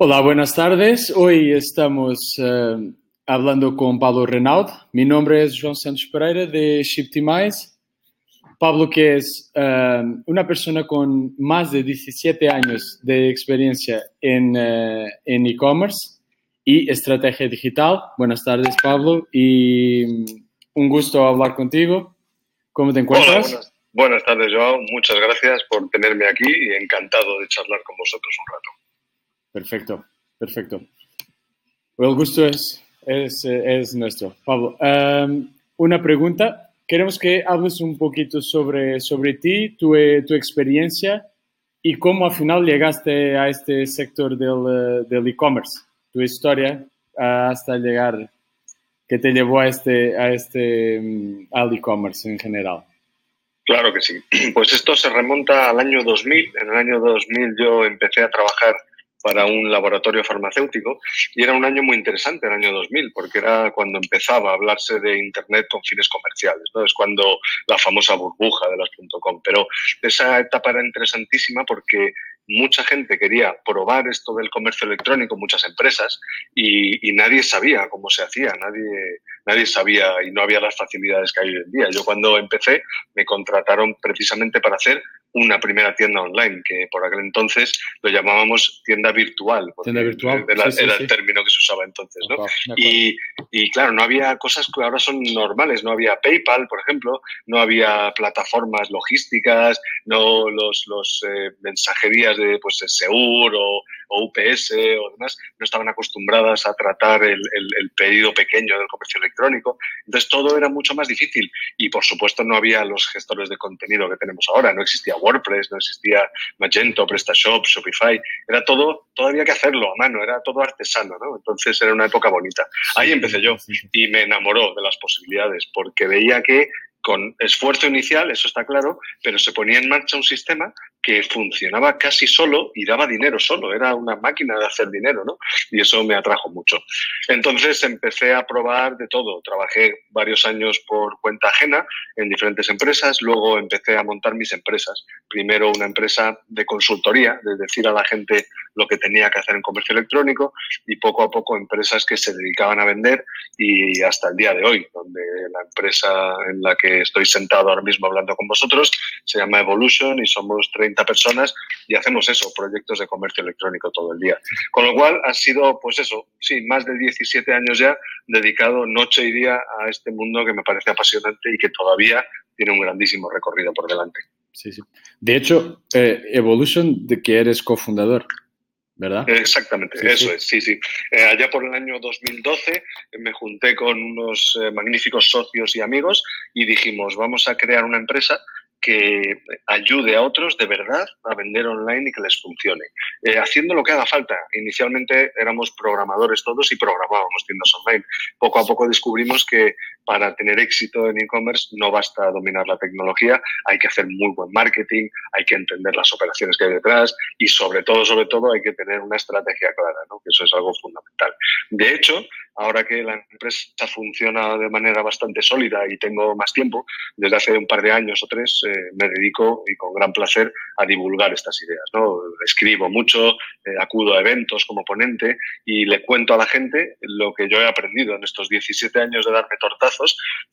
Hola, buenas tardes. Hoy estamos uh, hablando con Pablo Renaud. Mi nombre es João Santos Pereira de Shiptimize. Pablo, que es uh, una persona con más de 17 años de experiencia en uh, e-commerce y estrategia digital. Buenas tardes, Pablo, y un gusto hablar contigo. ¿Cómo te encuentras? Hola, buenas, buenas tardes, Joao. Muchas gracias por tenerme aquí y encantado de charlar con vosotros un rato. Perfecto, perfecto. El gusto es, es, es nuestro. Pablo, um, una pregunta. Queremos que hables un poquito sobre, sobre ti, tu, tu experiencia y cómo al final llegaste a este sector del, del e-commerce, tu historia hasta llegar, que te llevó a este, a este, al e-commerce en general. Claro que sí. Pues esto se remonta al año 2000. En el año 2000 yo empecé a trabajar para un laboratorio farmacéutico y era un año muy interesante, el año 2000, porque era cuando empezaba a hablarse de Internet con fines comerciales, ¿no? Es cuando la famosa burbuja de las .com, pero esa etapa era interesantísima porque mucha gente quería probar esto del comercio electrónico, muchas empresas, y, y, nadie sabía cómo se hacía, nadie, nadie sabía y no había las facilidades que hay hoy en día. Yo cuando empecé me contrataron precisamente para hacer una primera tienda online, que por aquel entonces lo llamábamos tienda virtual. Tienda virtual. Era, sí, sí, era sí. el término que se usaba entonces, ¿no? Y, y, claro, no había cosas que ahora son normales, no había PayPal, por ejemplo, no había plataformas logísticas, no los, los eh, mensajerías de pues Seur o, o, UPS o demás, no estaban acostumbradas a tratar el, el, el pedido pequeño del comercio electrónico. Entonces todo era mucho más difícil y por supuesto no había los gestores de contenido que tenemos ahora, no existía WordPress, no existía Magento, PrestaShop, Shopify, era todo, todo había que hacerlo a mano, era todo artesano, ¿no? Entonces era una época bonita. Ahí empecé yo y me enamoró de las posibilidades porque veía que con esfuerzo inicial, eso está claro, pero se ponía en marcha un sistema que funcionaba casi solo y daba dinero solo, era una máquina de hacer dinero, ¿no? Y eso me atrajo mucho. Entonces empecé a probar de todo, trabajé varios años por cuenta ajena en diferentes empresas, luego empecé a montar mis empresas, primero una empresa de consultoría, de decir a la gente lo que tenía que hacer en comercio electrónico y poco a poco empresas que se dedicaban a vender y hasta el día de hoy, donde la empresa en la que estoy sentado ahora mismo hablando con vosotros se llama Evolution y somos 30 personas y hacemos eso, proyectos de comercio electrónico todo el día. Con lo cual ha sido, pues eso, sí, más de 17 años ya dedicado noche y día a este mundo que me parece apasionante y que todavía tiene un grandísimo recorrido por delante. Sí, sí. De hecho, eh, Evolution, de que eres cofundador. ¿Verdad? Exactamente, sí, eso sí. es, sí, sí. Eh, allá por el año 2012 eh, me junté con unos eh, magníficos socios y amigos y dijimos, vamos a crear una empresa que ayude a otros de verdad a vender online y que les funcione, eh, haciendo lo que haga falta. Inicialmente éramos programadores todos y programábamos tiendas online. Poco a poco descubrimos que para tener éxito en e-commerce no basta dominar la tecnología, hay que hacer muy buen marketing, hay que entender las operaciones que hay detrás y sobre todo, sobre todo, hay que tener una estrategia clara, ¿no? que eso es algo fundamental. De hecho, ahora que la empresa funciona de manera bastante sólida y tengo más tiempo, desde hace un par de años o tres, eh, me dedico y con gran placer a divulgar estas ideas. ¿no? Escribo mucho, eh, acudo a eventos como ponente y le cuento a la gente lo que yo he aprendido en estos 17 años de darme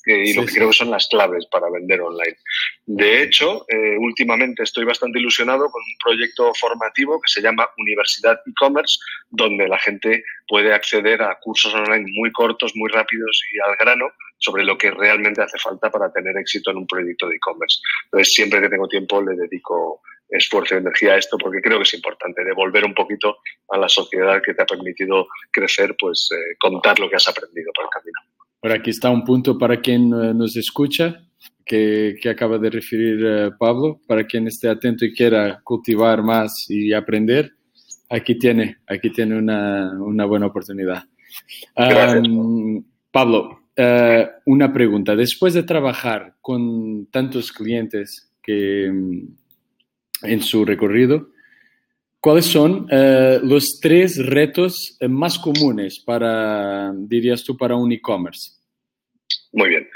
eh, y sí, lo que sí. creo que son las claves para vender online. De hecho, eh, últimamente estoy bastante ilusionado con un proyecto formativo que se llama Universidad E-Commerce, donde la gente puede acceder a cursos online muy cortos, muy rápidos y al grano sobre lo que realmente hace falta para tener éxito en un proyecto de e-commerce. Entonces, siempre que tengo tiempo le dedico esfuerzo y energía a esto porque creo que es importante devolver un poquito a la sociedad que te ha permitido crecer, pues eh, contar lo que has aprendido por el camino. Por aquí está un punto para quien eh, nos escucha, que, que acaba de referir uh, Pablo, para quien esté atento y quiera cultivar más y aprender, aquí tiene, aquí tiene una, una buena oportunidad. Um, Pablo, uh, una pregunta. Después de trabajar con tantos clientes que um, en su recorrido, ¿cuáles son uh, los tres retos más comunes para, dirías tú, para un e-commerce? Muy bien.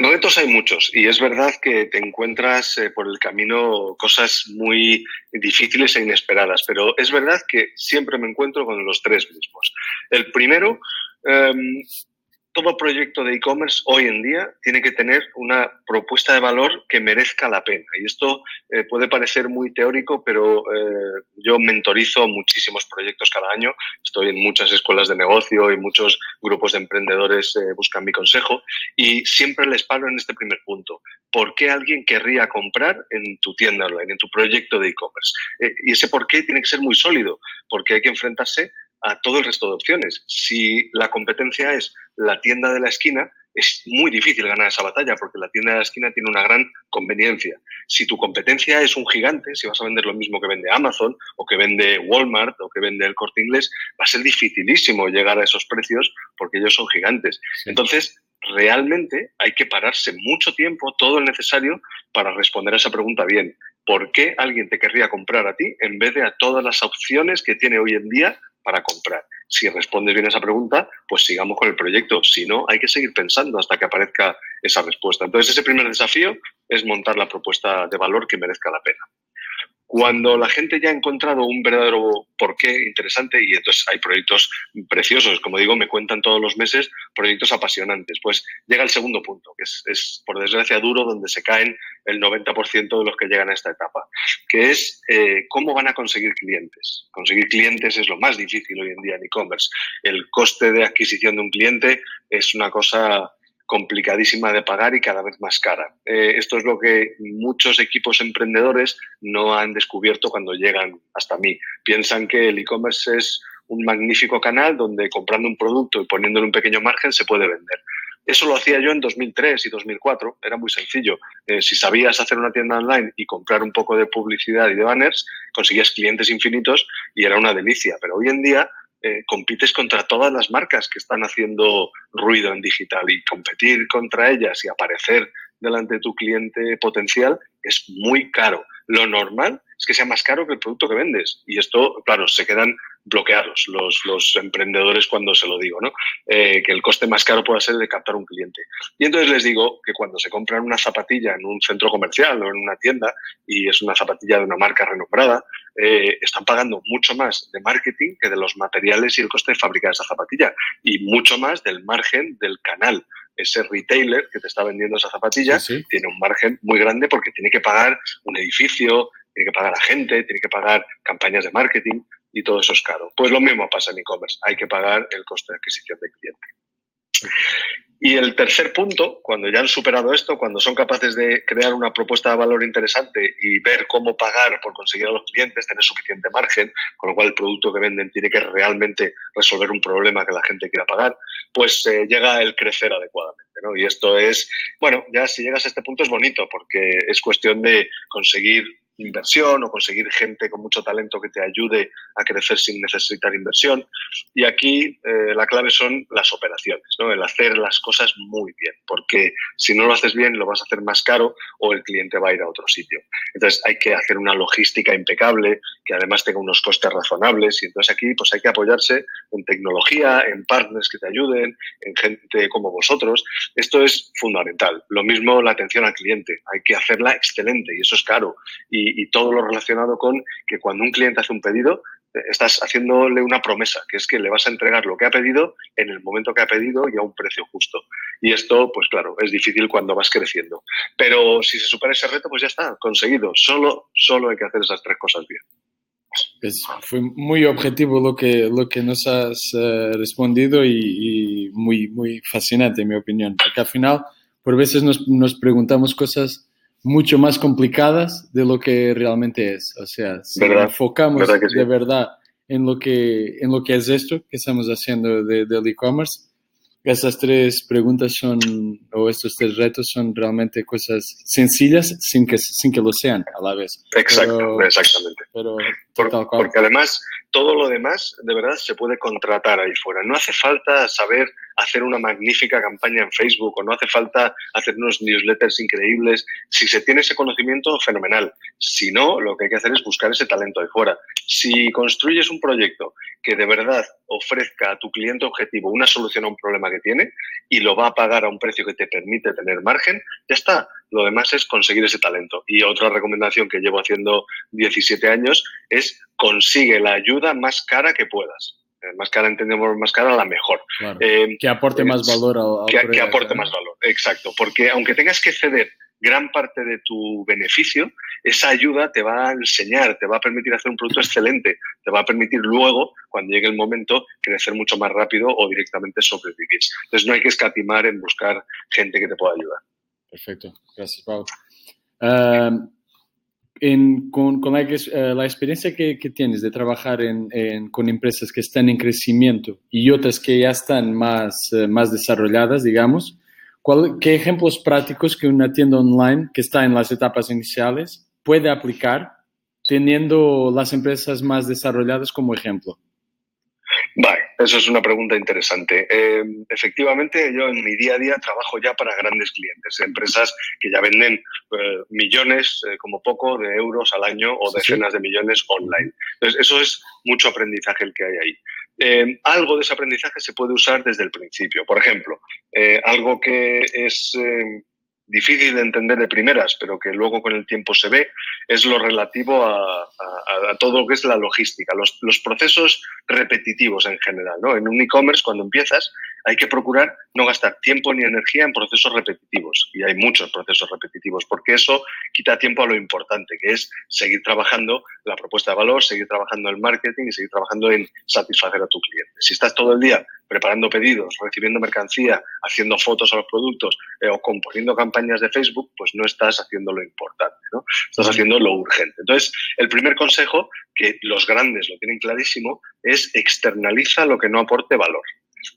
Retos hay muchos y es verdad que te encuentras eh, por el camino cosas muy difíciles e inesperadas, pero es verdad que siempre me encuentro con los tres mismos. El primero, em, todo proyecto de e-commerce hoy en día tiene que tener una propuesta de valor que merezca la pena. Y esto eh, puede parecer muy teórico, pero eh, yo mentorizo muchísimos proyectos cada año. Estoy en muchas escuelas de negocio y muchos grupos de emprendedores eh, buscan mi consejo y siempre les paro en este primer punto. ¿Por qué alguien querría comprar en tu tienda online, en tu proyecto de e-commerce? y ese por qué tiene que ser muy sólido, porque hay que enfrentarse a todo el resto de opciones. Si la competencia es la tienda de la esquina, es muy difícil ganar esa batalla porque la tienda de la esquina tiene una gran conveniencia. Si tu competencia es un gigante, si vas a vender lo mismo que vende Amazon o que vende Walmart o que vende el corte inglés, va a ser dificilísimo llegar a esos precios porque ellos son gigantes. Entonces, realmente hay que pararse mucho tiempo, todo el necesario, para responder a esa pregunta bien. ¿Por qué alguien te querría comprar a ti en vez de a todas las opciones que tiene hoy en día para comprar. Si respondes bien a esa pregunta, pues sigamos con el proyecto. Si no, hay que seguir pensando hasta que aparezca esa respuesta. Entonces, ese primer desafío es montar la propuesta de valor que merezca la pena. Cuando la gente ya ha encontrado un verdadero porqué interesante, y entonces hay proyectos preciosos, como digo, me cuentan todos los meses proyectos apasionantes, pues llega el segundo punto, que es, por desgracia duro, donde se caen el 90% de los que llegan a esta etapa, que es eh, cómo van a conseguir clientes. Conseguir clientes es lo más difícil hoy en día en e-commerce. El coste de adquisición de un cliente es una cosa complicadísima de pagar y cada vez más cara. Eh, esto es lo que muchos equipos emprendedores no han descubierto cuando llegan hasta mí. Piensan que el e-commerce es un magnífico canal donde comprando un producto y poniéndole un pequeño margen se puede vender. Eso lo hacía yo en 2003 y 2004, era muy sencillo. Eh, si sabías hacer una tienda online y comprar un poco de publicidad y de banners, conseguías clientes infinitos y era una delicia. Pero hoy en día eh, compites contra todas las marcas que están haciendo ruido en digital y competir contra ellas y aparecer delante de tu cliente potencial es muy caro. Lo normal es que sea más caro que el producto que vendes. Y esto, claro, se quedan bloqueados los, los emprendedores cuando se lo digo, ¿no? Eh, que el coste más caro pueda ser de captar un cliente. Y entonces les digo que cuando se compran una zapatilla en un centro comercial o en una tienda y es una zapatilla de una marca renombrada, eh, están pagando mucho más de marketing que de los materiales y el coste de fabricar esa zapatilla y mucho más del margen del canal ese retailer que te está vendiendo esa zapatilla tiene un margen muy grande porque tiene que pagar un edificio, tiene que pagar a gente, tiene que pagar campañas de marketing y todo eso es caro. Pues lo mismo pasa en e-commerce, hay que pagar el coste de adquisición del cliente. Y el tercer punto, cuando ya han superado esto, cuando son capaces de crear una propuesta de valor interesante y ver cómo pagar por conseguir a los clientes, tener suficiente margen, con lo cual el producto que venden tiene que realmente resolver un problema que la gente quiera pagar, pues eh, llega el crecer adecuadamente. ¿no? Y esto es, bueno, ya si llegas a este punto es bonito porque es cuestión de conseguir inversión o conseguir gente con mucho talento que te ayude a crecer sin necesitar inversión. Y aquí eh, la clave son las operaciones, ¿no? el hacer las cosas muy bien, porque si no lo haces bien lo vas a hacer más caro o el cliente va a ir a otro sitio. Entonces hay que hacer una logística impecable que además tenga unos costes razonables y entonces aquí pues hay que apoyarse en tecnología, en partners que te ayuden, en gente como vosotros. Esto es fundamental. Lo mismo la atención al cliente, hay que hacerla excelente y eso es caro. Y y, todo lo relacionado con que cuando un cliente hace un pedido, estás haciéndole una promesa, que es que le vas a entregar lo que ha pedido en el momento que ha pedido y a un precio justo. Y esto, pues claro, es difícil cuando vas creciendo. Pero si se supera ese reto, pues ya está, conseguido. Solo, solo hay que hacer esas tres cosas bien. fue muy objetivo lo que, lo que nos has eh, respondido y, muy, muy fascinante, en mi opinión. Porque al final, por veces nos, nos preguntamos cosas mucho más complicadas de lo que realmente es. O sea, si enfocamos de verdad en lo, que, en lo que es esto que estamos haciendo de, del e-commerce, esas tres preguntas son, o estos tres retos son realmente cosas sencillas sin que, sin que lo sean a la vez. Exacto, exactamente. Pero, porque además todo lo demás, de verdad, se puede contratar ahí fuera. No hace falta saber hacer una magnífica campaña en Facebook o no hace falta hacer unos newsletters increíbles. Si se tiene ese conocimiento, fenomenal. Si no, lo que hay que hacer es buscar ese talento ahí fuera. Si construyes un proyecto que de verdad ofrezca a tu cliente objetivo una solución a un problema que tiene y lo va a pagar a un precio que te permite tener margen, ya está. Lo demás es conseguir ese talento. Y otra recomendación que llevo haciendo 17 años es consigue la ayuda más cara que puedas. Eh, más cara entendemos más cara, la mejor. Eh, que aporte más valor a, que, que, aporte más valor, exacto. Porque aunque tengas que ceder gran parte de tu beneficio, esa ayuda te va a enseñar, te va a permitir hacer un producto excelente, te va a permitir luego, cuando llegue el momento, crecer mucho más rápido o directamente sobrevivir. Entonces no hay que escatimar en buscar gente que te pueda ayudar. Perfecto, gracias Pablo. Em, con, eh, la, experiencia que, tienes de trabajar con empresas que están en crecimiento y otras que ya están más, eh, más desarrolladas, digamos, ¿qué ejemplos prácticos que una tienda online que está en las etapas iniciales puede aplicar teniendo las empresas más desarrolladas como ejemplo? Vale, eso es una pregunta interesante. Eh, efectivamente, yo en mi día a día trabajo ya para grandes clientes, empresas que ya venden eh, millones, eh, como poco, de euros al año o decenas de millones online. Entonces, eso es mucho aprendizaje el que hay ahí. algo de ese aprendizaje se puede usar desde el principio. Por ejemplo, algo que es difícil de entender de primeras, pero que luego con el tiempo se ve, es lo relativo a, todo lo que es la logística, los, los, procesos repetitivos en general. ¿no? En un e-commerce, cuando empiezas, hay que procurar no gastar tiempo ni energía en procesos repetitivos. Y hay muchos procesos repetitivos, porque eso quita tiempo a lo importante, que es seguir trabajando la propuesta de valor, seguir trabajando el marketing y seguir trabajando en satisfacer a tu cliente. Si estás todo el día preparando pedidos, recibiendo mercancía, haciendo fotos a los productos eh, o componiendo campañas de Facebook, pues no estás haciendo lo importante, ¿no? Estás haciendo lo urgente. Entonces, el primer consejo, que los grandes lo tienen clarísimo, es externaliza lo que no aporte valor.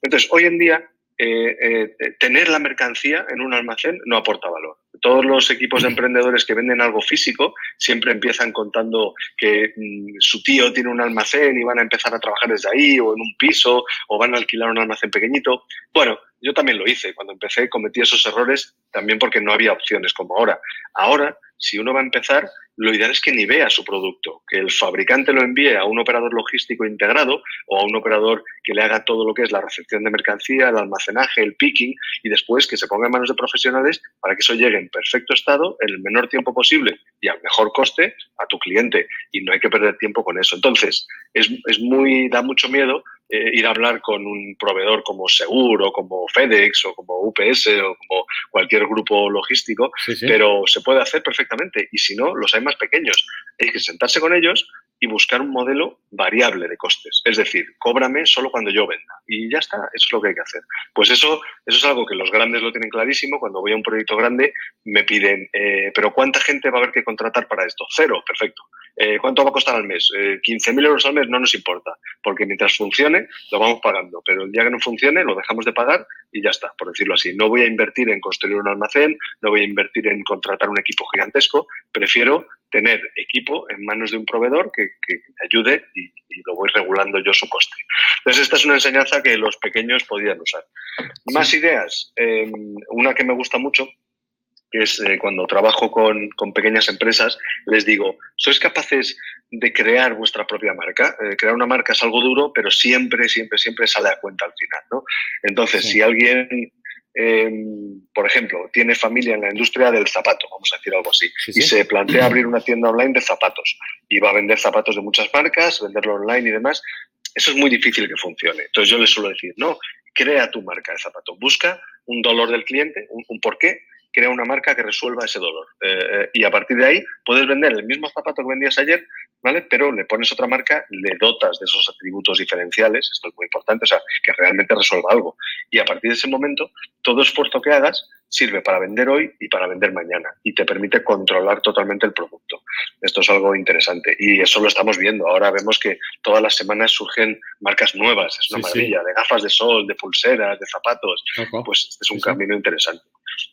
Entonces, hoy en día, eh, eh, tener la mercancía en un almacén no aporta valor. Todos los equipos de emprendedores que venden algo físico siempre empiezan contando que mm, su tío tiene un almacén y van a empezar a trabajar desde ahí o en un piso o van a alquilar un almacén pequeñito. Bueno, yo también lo hice. Cuando empecé cometí esos errores también porque no había opciones como ahora. Ahora, si uno va a empezar, lo ideal es que ni vea su producto, que el fabricante lo envíe a un operador logístico integrado o a un operador que le haga todo lo que es la recepción de mercancía, el almacenaje, el picking y después que se ponga en manos de profesionales para que eso llegue en perfecto estado, en el menor tiempo posible y al mejor coste a tu cliente. Y no hay que perder tiempo con eso. Entonces, es, es muy, da mucho miedo eh, ir a hablar con un proveedor como Seguro, como FedEx o como UPS o como cualquier grupo logístico, pero se puede hacer perfectamente. Y si no, los hay más pequeños. Hay que sentarse con ellos y buscar un modelo variable de costes. Es decir, cóbrame solo cuando yo venda. Y ya está, eso es lo que hay que hacer. Pues eso, eso es algo que los grandes lo tienen clarísimo. Cuando voy a un proyecto grande, me piden, eh, pero ¿cuánta gente va a haber que contratar para esto? Cero, perfecto. Eh, ¿Cuánto va a costar al mes? Eh, 15.000 euros al mes no nos importa, porque mientras funcione, lo vamos pagando. Pero el día que no funcione, lo dejamos de pagar y ya está, por decirlo así. No voy a invertir en construir un almacén, no voy a invertir en contratar un equipo gigantesco. Prefiero tener equipo en manos de un proveedor que, me ayude y, lo voy regulando yo su coste. Entonces, esta es una enseñanza que los pequeños podían usar. Más ideas. Em, una que me gusta mucho que es eh, cuando trabajo con, pequeñas empresas, les digo, ¿sois capaces de crear vuestra propia marca? Eh, crear una marca es algo duro, pero siempre, siempre, siempre sale a cuenta al final, ¿no? Entonces, si alguien, em, por ejemplo, tiene familia en la industria del zapato, vamos a decir algo así, y se plantea abrir una tienda online de zapatos y va a vender zapatos de muchas marcas, venderlo online y demás, eso es muy difícil que funcione. Entonces yo les suelo decir, no, crea tu marca de zapato, busca un dolor del cliente, un, un porqué, crea una marca que resuelva ese dolor. Eh, eh, y a partir de ahí puedes vender el mismo zapato que vendías ayer, ¿vale? Pero le pones otra marca, le dotas de esos atributos diferenciales, esto es muy importante, o sea, que realmente resuelva algo. Y a partir de ese momento, todo esfuerzo que hagas sirve para vender hoy y para vender mañana y te permite controlar totalmente el producto. Esto es algo interesante y eso lo estamos viendo. Ahora vemos que todas las semanas surgen marcas nuevas, es una maravilla, de gafas de sol, de pulseras, de zapatos. Pues este es un camino interesante.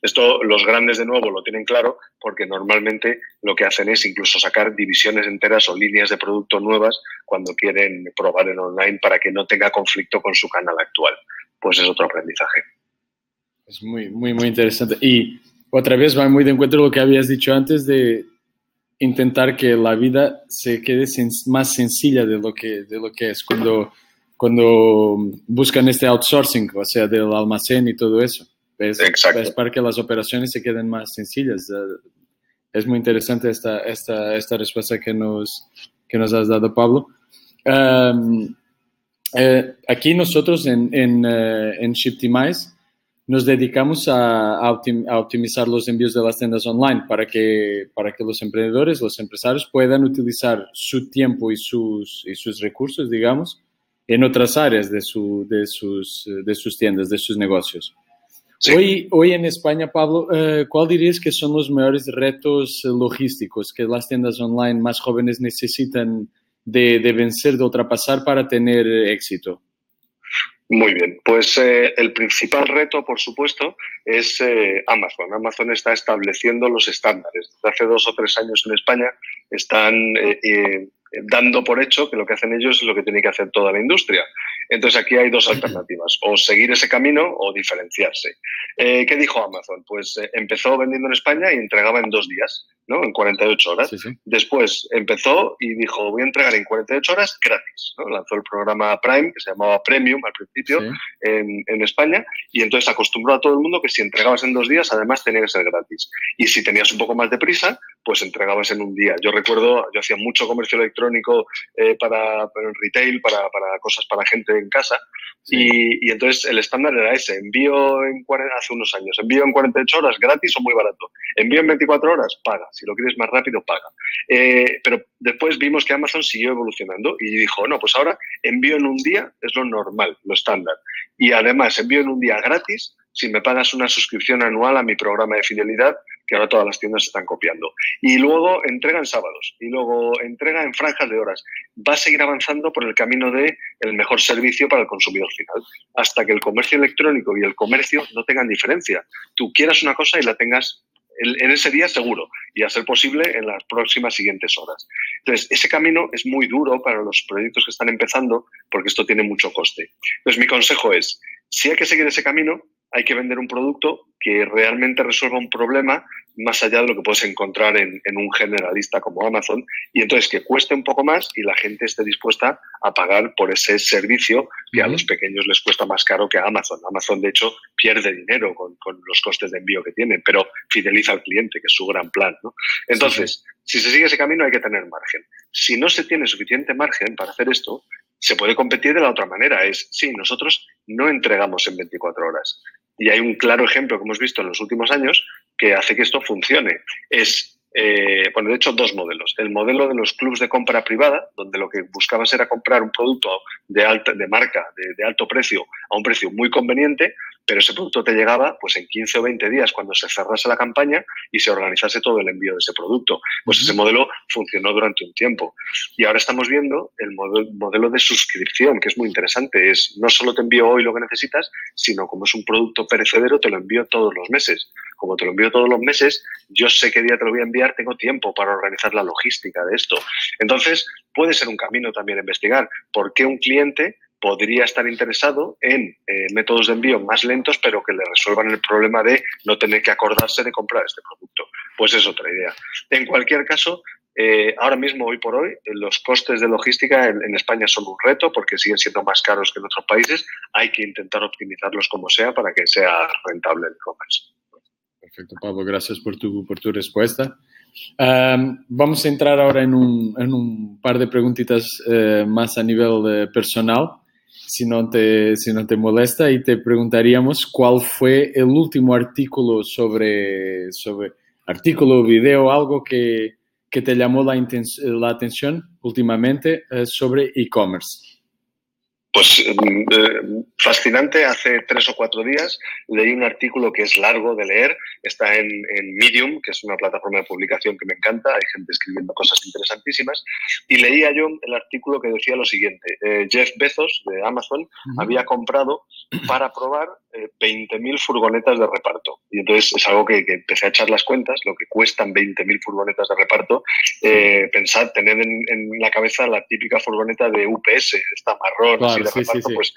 Esto los grandes de nuevo lo tienen claro porque normalmente lo que hacen es incluso sacar divisiones enteras o líneas de producto nuevas cuando quieren probar en online para que no tenga conflicto con su canal actual. Pues es otro aprendizaje. Es muy, muy, muy interesante. Y otra vez va muy de encuentro lo que habías dicho antes de intentar que la vida se quede más sencilla de lo que, de lo que es cuando, cuando buscan este outsourcing, o sea, del almacén y todo eso. Es, es para que las operaciones se queden más sencillas. Eh, es muy interesante esta, esta, esta respuesta que nos, que nos has dado, Pablo. Eh, aquí nosotros en, en, uh, en nos dedicamos a, optimizar los envíos de las tiendas online para que, para que los emprendedores, los empresarios puedan utilizar su tiempo y sus, y sus recursos, digamos, en otras áreas de, su, de, sus, de sus tiendas, de sus negocios. Hoy, hoy en España, Pablo, eh, ¿cuál dirías que son los mayores retos logísticos que las tiendas online más jóvenes necesitan de, de vencer, de ultrapasar para tener éxito? Muy bien, pues eh, el principal reto, por supuesto, es eh, Amazon. Amazon está estableciendo los estándares. Desde hace dos o tres años en España están eh, dando por hecho que lo que hacen ellos es lo que tiene que hacer toda la industria. Entonces aquí hay dos alternativas, o seguir ese camino o diferenciarse. ¿Qué dijo Amazon? Pues empezó vendiendo en España y entregaba en dos días. ¿no? En 48 horas. Después empezó y dijo, voy a entregar en 48 horas gratis. ¿no? Lanzó el programa Prime, que se llamaba Premium al principio, en, en, España, y entonces acostumbró a todo el mundo que si entregabas en dos días, además tenía que ser gratis. Y si tenías un poco más de prisa, pues entregabas en un día. Yo recuerdo, yo hacía mucho comercio electrónico eh, para, para, el retail, para, para, cosas para gente en casa, y, y, entonces el estándar era ese, envío en hace unos años, envío en 48 horas gratis o muy barato, envío en 24 horas, paga si lo quieres más rápido, paga. Eh, pero después vimos que Amazon siguió evolucionando y dijo, no, pues ahora envío en un día es lo normal, lo estándar. Y además envío en un día gratis si me pagas una suscripción anual a mi programa de fidelidad, ahora todas las tiendas están copiando. Y luego entrega en sábados, y luego entrega en franjas de horas. Va a seguir avanzando por el camino de el mejor servicio para el consumidor final, hasta que el comercio electrónico y el comercio no tengan diferencia. Tú quieras una cosa y la tengas en ese día seguro y a ser posible en las próximas siguientes horas. Entonces, ese camino es muy duro para los proyectos que están empezando porque esto tiene mucho coste. Entonces, mi consejo es, si hay que seguir ese camino, hay que vender un producto que realmente resuelva un problema más allá de lo que puedes encontrar en, un generalista como Amazon y entonces que cueste un poco más y la gente esté dispuesta a pagar por ese servicio que a los pequeños les cuesta más caro que a Amazon. Amazon, de hecho, pierde dinero con, los costes de envío que tienen, pero fideliza al cliente, que es su gran plan. Entonces, si se sigue ese camino hay que tener margen. Si no se tiene suficiente margen para hacer esto, se puede competir de la otra manera. Es, sí, nosotros no entregamos en 24 horas. Y hay un claro ejemplo que hemos visto en los últimos años que hace que esto funcione. Es, eh, bueno, de hecho, dos modelos. El modelo de los clubs de compra privada, donde lo que buscabas era comprar un producto de, alta, de marca, de alto precio, a un precio muy conveniente, pero ese producto te llegaba pues en 15 o 20 días cuando se cerrase la campaña y se organizase todo el envío de ese producto. Pues ese modelo funcionó durante un tiempo. Y ahora estamos viendo el modelo, de suscripción, que es muy interesante. Es no solo te envío hoy lo que necesitas, sino como es un producto perecedero, te lo envío todos los meses. Como te lo envío todos los meses, yo sé qué día te lo voy a enviar, tengo tiempo para organizar la logística de esto. Entonces, puede ser un camino también investigar por qué un cliente podría estar interesado en eh, métodos de envío más lentos, pero que le resuelvan el problema de no tener que acordarse de comprar este producto. Pues es otra idea. En cualquier caso, eh, ahora mismo, hoy por hoy, los costes de logística en, España son un reto porque siguen siendo más caros que en otros países. Hay que intentar optimizarlos como sea para que sea rentable el e-commerce. Perfecto, Pablo. Gracias por tu, por tu respuesta. vamos a entrar ahora en un, en un par de preguntitas eh, más a nivel personal si no, te, si no te molesta, y te preguntaríamos cuál fue el último artículo sobre, sobre artículo, video, algo que, que te llamó la, la atención últimamente eh, sobre e-commerce. Pues mm, eh, fascinante. Hace tres o cuatro días leí un artículo que es largo de leer. Está en, Medium, que es una plataforma de publicación que me encanta. Hay gente escribiendo cosas interesantísimas. Y leía yo el artículo que decía lo siguiente. Eh, Jeff Bezos, de Amazon, había comprado para probar 20.000 furgonetas de reparto. Y entonces es algo que, empecé a echar las cuentas, lo que cuestan 20.000 furgonetas de reparto. Eh, pensad, tener en, la cabeza la típica furgoneta de UPS, esta marrón, así de reparto, pues,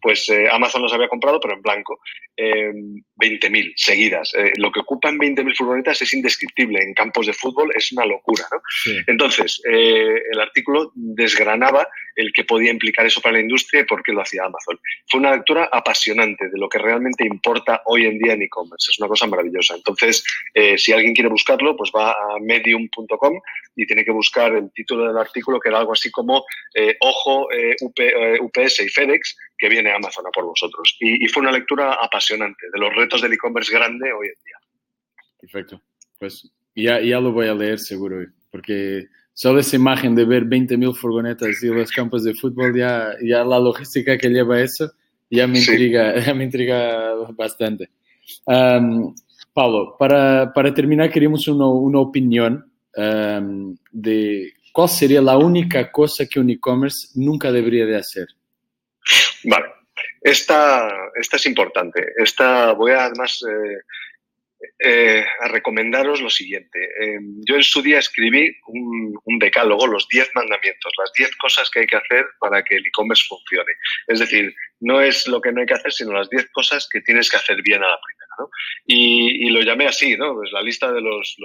pues eh, Amazon los había comprado, pero en blanco. 20.000 eh, seguidas. lo que ocupan 20.000 furgonetas es indescriptible. En campos de fútbol es una locura. ¿no? Entonces, el artículo desgranaba el que podía implicar eso para la industria y por qué lo hacía Amazon. Fue una lectura apasionante de lo que realmente importa hoy en día en e-commerce. Es una cosa maravillosa. Entonces, eh, si alguien quiere buscarlo, pues va a medium.com y tiene que buscar el título del artículo, que era algo así como eh, Ojo, eh, UPS y FedEx, que viene Amazon a por vosotros. Y, fue una lectura apasionante de los retos del e-commerce grande hoy en día. Perfecto. Pues ya, ya lo voy a leer seguro, porque solo esa imagen de ver 20.000 furgonetas y los campos de fútbol, ya, ya la logística que lleva eso, ya me intriga, ya me intriga bastante. Um, Pablo, para, para, terminar, queríamos una, una opinión um, de cuál sería la única cosa que un e-commerce nunca debería de hacer. Vale, esta, esta es importante. Esta voy a además eh, eh, a recomendaros lo siguiente. Eh, yo en su día escribí un, un decálogo, los 10 mandamientos, las 10 cosas que hay que hacer para que el e-commerce funcione. Es decir, no es lo que no hay que hacer, sino las 10 cosas que tienes que hacer bien a la primera. Y, lo llamé así, ¿no? Pues la lista de los,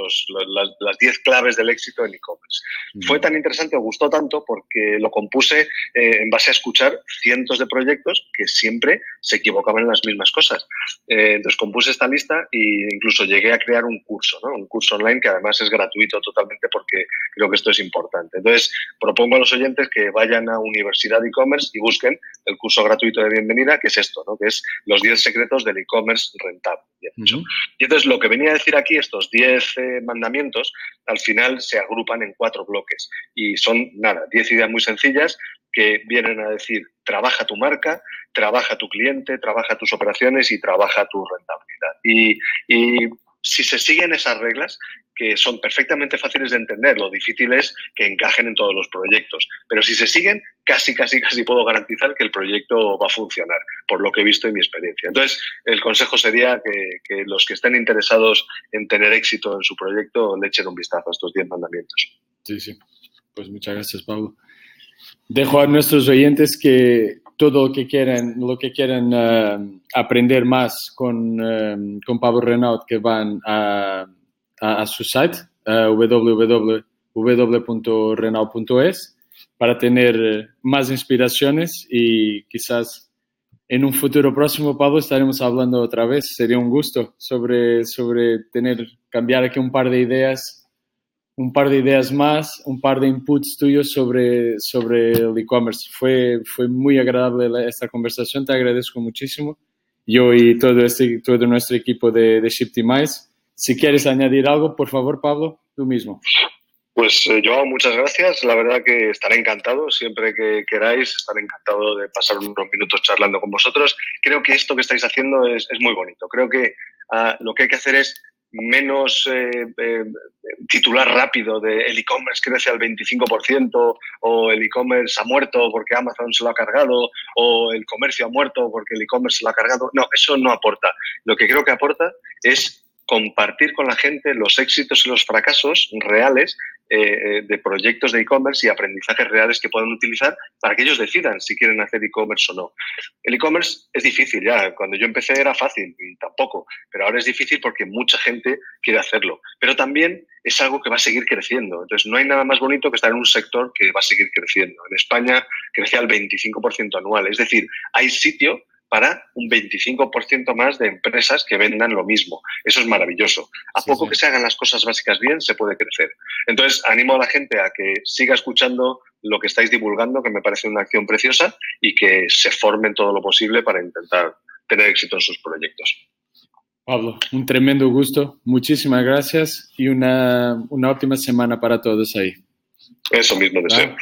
las 10 claves del éxito en e-commerce. Fue tan interesante, me gustó tanto porque lo compuse eh, en base a escuchar cientos de proyectos que siempre se equivocaban en las mismas cosas. Eh, entonces compuse esta lista e incluso llegué a crear un curso, ¿no? Un curso online que además es gratuito totalmente porque creo que esto es importante. Entonces propongo a los oyentes que vayan a Universidad e-commerce y busquen el curso gratuito de bienvenida, que es esto, ¿no? Que es los 10 secretos del e-commerce rentable. Y entonces lo que venía a decir aquí, estos 10 eh, mandamientos, al final se agrupan en cuatro bloques. Y son, nada, 10 ideas muy sencillas que vienen a decir, trabaja tu marca, trabaja tu cliente, trabaja tus operaciones y trabaja tu rentabilidad. Y, y si se siguen esas reglas, que son perfectamente fáciles de entender, lo difícil es que encajen en todos los proyectos. Pero si se siguen, casi, casi, casi puedo garantizar que el proyecto va a funcionar, por lo que he visto en mi experiencia. Entonces, el consejo sería que, los que estén interesados en tener éxito en su proyecto le echen un vistazo a estos 10 mandamientos. Sí, sí. Pues muchas gracias, Pablo. Dejo a nuestros oyentes que todo lo que quieran, lo que quieran eh, aprender más con, eh, con Pablo Renaud, que van a su site uh, www.renault.es para tener eh, más inspiraciones y quizás en un futuro próximo, Pablo, estaremos hablando otra vez. Sería un gusto sobre, sobre tener, cambiar aquí un par de ideas, un par de ideas más, un par de inputs tuyos sobre, sobre el e-commerce. Fue, fue muy agradable esta conversación, te agradezco muchísimo. Yo y todo, este, todo nuestro equipo de, de Shiptimize. Si quieres añadir algo, por favor, Pablo, tú mismo. Pues eh, yo muchas gracias. La verdad que estaré encantado. Siempre que queráis, estaré encantado de pasar unos minutos charlando con vosotros. Creo que esto que estáis haciendo es, muy bonito. Creo que ah, lo que hay que hacer es menos eh, eh, titular rápido de el e-commerce crece al 25% o el e-commerce ha muerto porque Amazon se lo ha cargado o el comercio ha muerto porque el e-commerce se lo ha cargado. No, eso no aporta. Lo que creo que aporta es compartir con la gente los éxitos y los fracasos reales eh, eh, de proyectos de e-commerce y aprendizajes reales que puedan utilizar para que ellos decidan si quieren hacer e-commerce o no. El e-commerce es difícil ya. Cuando yo empecé era fácil y tampoco, pero ahora es difícil porque mucha gente quiere hacerlo. Pero también es algo que va a seguir creciendo. Entonces, no hay nada más bonito que estar en un sector que va a seguir creciendo. En España crece al 25% anual. Es decir, hay sitio para un 25% más de empresas que vendan lo mismo. Eso es maravilloso. A poco que se hagan las cosas básicas bien, se puede crecer. Entonces, animo a la gente a que siga escuchando lo que estáis divulgando, que me parece una acción preciosa, y que se formen todo lo posible para intentar tener éxito en sus proyectos. Pablo, un tremendo gusto. Muchísimas gracias y una, una óptima semana para todos ahí. Eso mismo deseo.